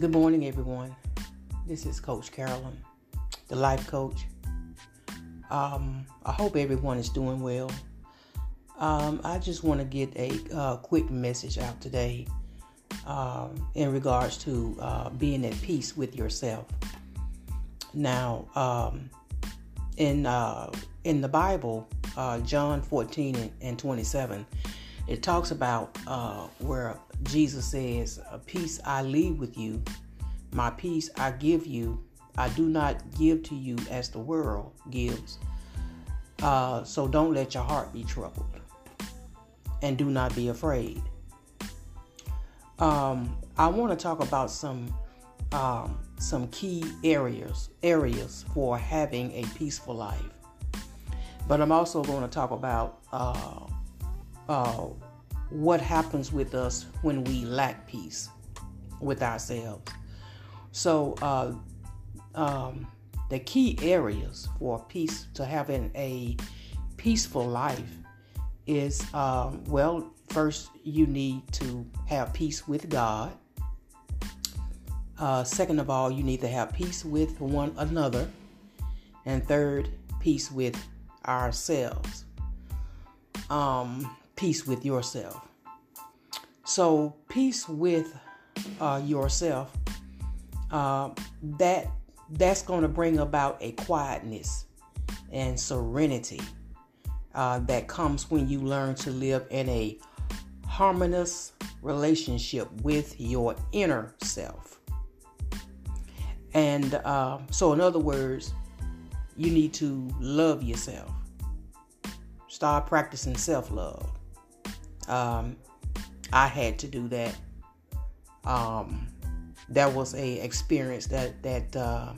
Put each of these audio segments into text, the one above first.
Good morning, everyone. This is Coach Carolyn, the life coach. Um, I hope everyone is doing well. Um, I just want to get a uh, quick message out today um, in regards to uh, being at peace with yourself. Now, um, in uh, in the Bible, uh, John 14 and, 27, it talks about uh, where Jesus says, "A peace I leave with you, my peace I give you. I do not give to you as the world gives. Uh, so don't let your heart be troubled, and do not be afraid." Um, I want to talk about some um, some key areas areas for having a peaceful life. But I'm also going to talk about uh, uh, what happens with us when we lack peace with ourselves. So, uh, um, the key areas for peace to having a peaceful life is um, well, first, you need to have peace with God. Uh, second of all, you need to have peace with one another. And third, peace with ourselves. Um, peace with yourself. So, peace with uh, yourself. Uh, that that's going to bring about a quietness and serenity uh, that comes when you learn to live in a harmonious relationship with your inner self. And uh, so, in other words, you need to love yourself. Start practicing self love. Um, I had to do that. Um, that was a experience that that uh,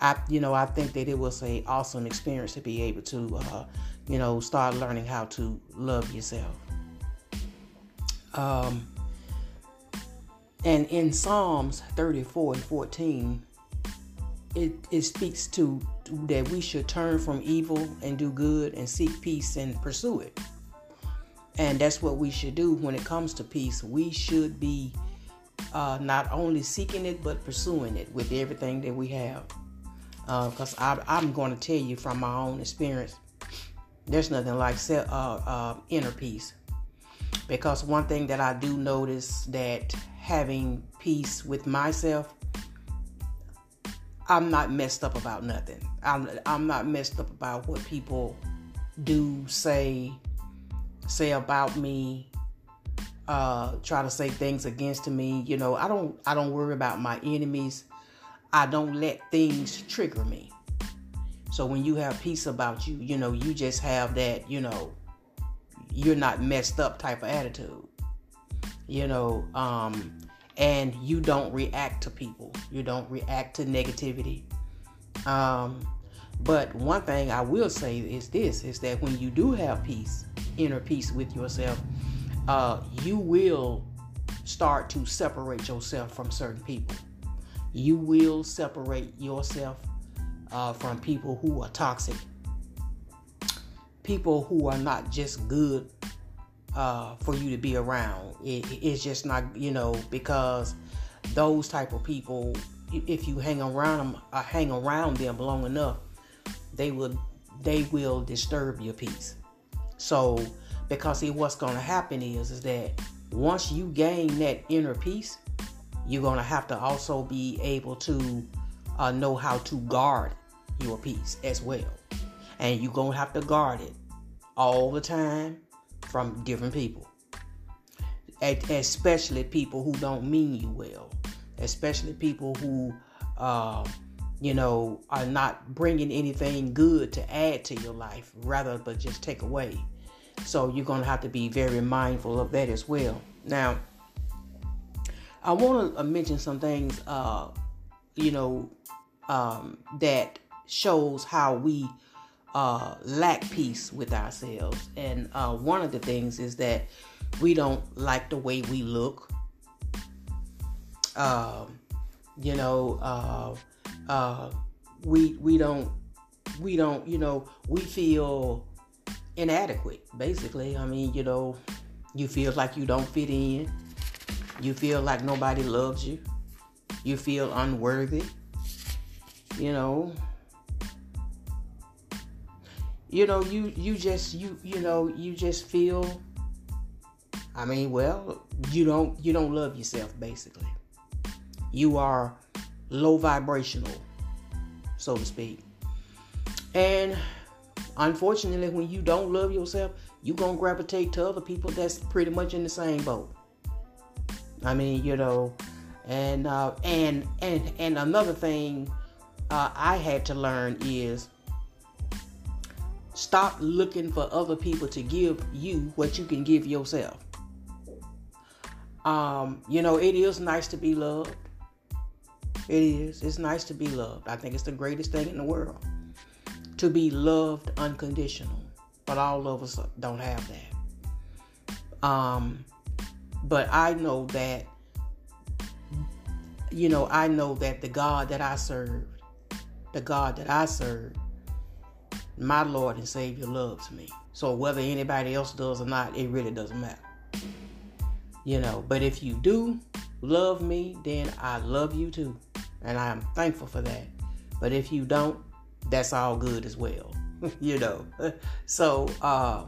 I you know I think that it was a awesome experience to be able to uh, you know start learning how to love yourself. Um, and in Psalms 34 and 14, it, it speaks to that we should turn from evil and do good and seek peace and pursue it. And that's what we should do when it comes to peace. We should be uh, not only seeking it, but pursuing it with everything that we have. Because uh, I'm going to tell you from my own experience, there's nothing like uh, uh, inner peace. Because one thing that I do notice that having peace with myself I'm not messed up about nothing. I'm I'm not messed up about what people do, say, say about me, uh, try to say things against me. You know, I don't I don't worry about my enemies. I don't let things trigger me. So when you have peace about you, you know, you just have that, you know, you're not messed up type of attitude. You know, um, and you don't react to people. You don't react to negativity. Um, but one thing I will say is this: is that when you do have peace, inner peace with yourself, uh, you will start to separate yourself from certain people. You will separate yourself uh, from people who are toxic, people who are not just good uh, for you to be around. It, it's just not, you know, because those type of people, if you hang around them, uh, hang around them long enough, they will, they will disturb your peace. So, because see, what's going to happen is, is that once you gain that inner peace, you're going to have to also be able to uh, know how to guard your peace as well. And you're going to have to guard it all the time from different people, especially people who don't mean you well, especially people who, uh, you know, are not bringing anything good to add to your life, rather but just take away. So you're going to have to be very mindful of that as well. Now, I want to uh, mention some things, uh, you know, um, that shows how we uh, lack peace with ourselves. And uh, one of the things is that we don't like the way we look. Um, you know, uh, uh, we we don't we don't you know we feel inadequate. Basically, I mean, you know, you feel like you don't fit in. You feel like nobody loves you. you feel unworthy. You know, you know, you you just you you know you just feel. I mean, well, you don't you don't love yourself basically. You are low vibrational, so to speak, and unfortunately, when you don't love yourself, you're gonna gravitate to other people that's pretty much in the same boat. I mean, you know, and uh, and and and another thing uh, I had to learn is stop looking for other people to give you what you can give yourself. Um, you know, it is nice to be loved. It is. It's nice to be loved. I think it's the greatest thing in the world to be loved unconditional. But all of us don't have that. Um, but I know that, you know, I know that the God that I serve, the God that I serve, my Lord and Savior loves me. So whether anybody else does or not, it really doesn't matter. You know, but if you do love me, then I love you too. And I am thankful for that. But if you don't, that's all good as well. you know. So uh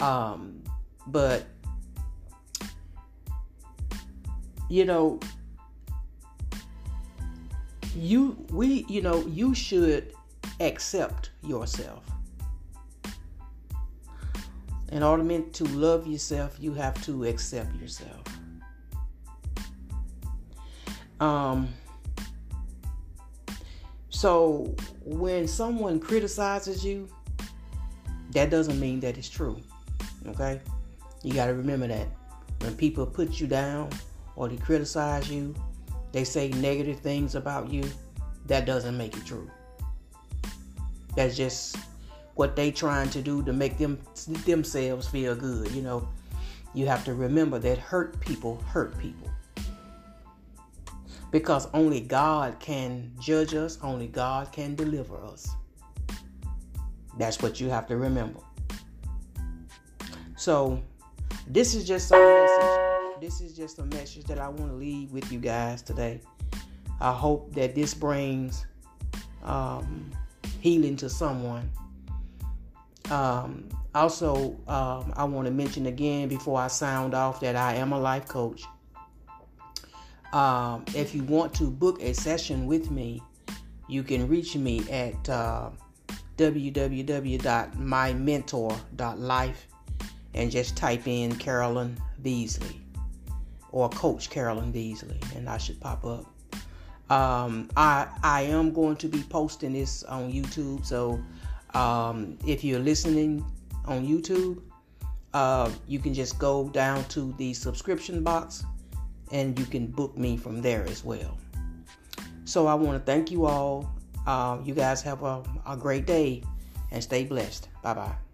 um but you know, you we you know you should accept yourself. In order to love yourself, you have to accept yourself. Um. So when someone criticizes you, that doesn't mean that it's true. Okay? You got to remember that. When people put you down, or they criticize you, they say negative things about you, that doesn't make it true. That's just what they trying to do to make them themselves feel good. You know, you have to remember that hurt people hurt people. Because only God can judge us, only God can deliver us. That's what you have to remember. So, this is just a message this is just a message that I want to leave with you guys today. I hope that this brings um, healing to someone. Um, also, um, I want to mention again before I sound off that I am a life coach. Um, if you want to book a session with me, you can reach me at uh, www.mymentor.life and just type in Carolyn Beasley or Coach Carolyn Beasley, and I should pop up. Um, I I am going to be posting this on YouTube, so um, if you're listening on YouTube, uh, you can just go down to the subscription box, and you can book me from there as well. So I want to thank you all. Uh, you guys have a, a great day and stay blessed. Bye bye.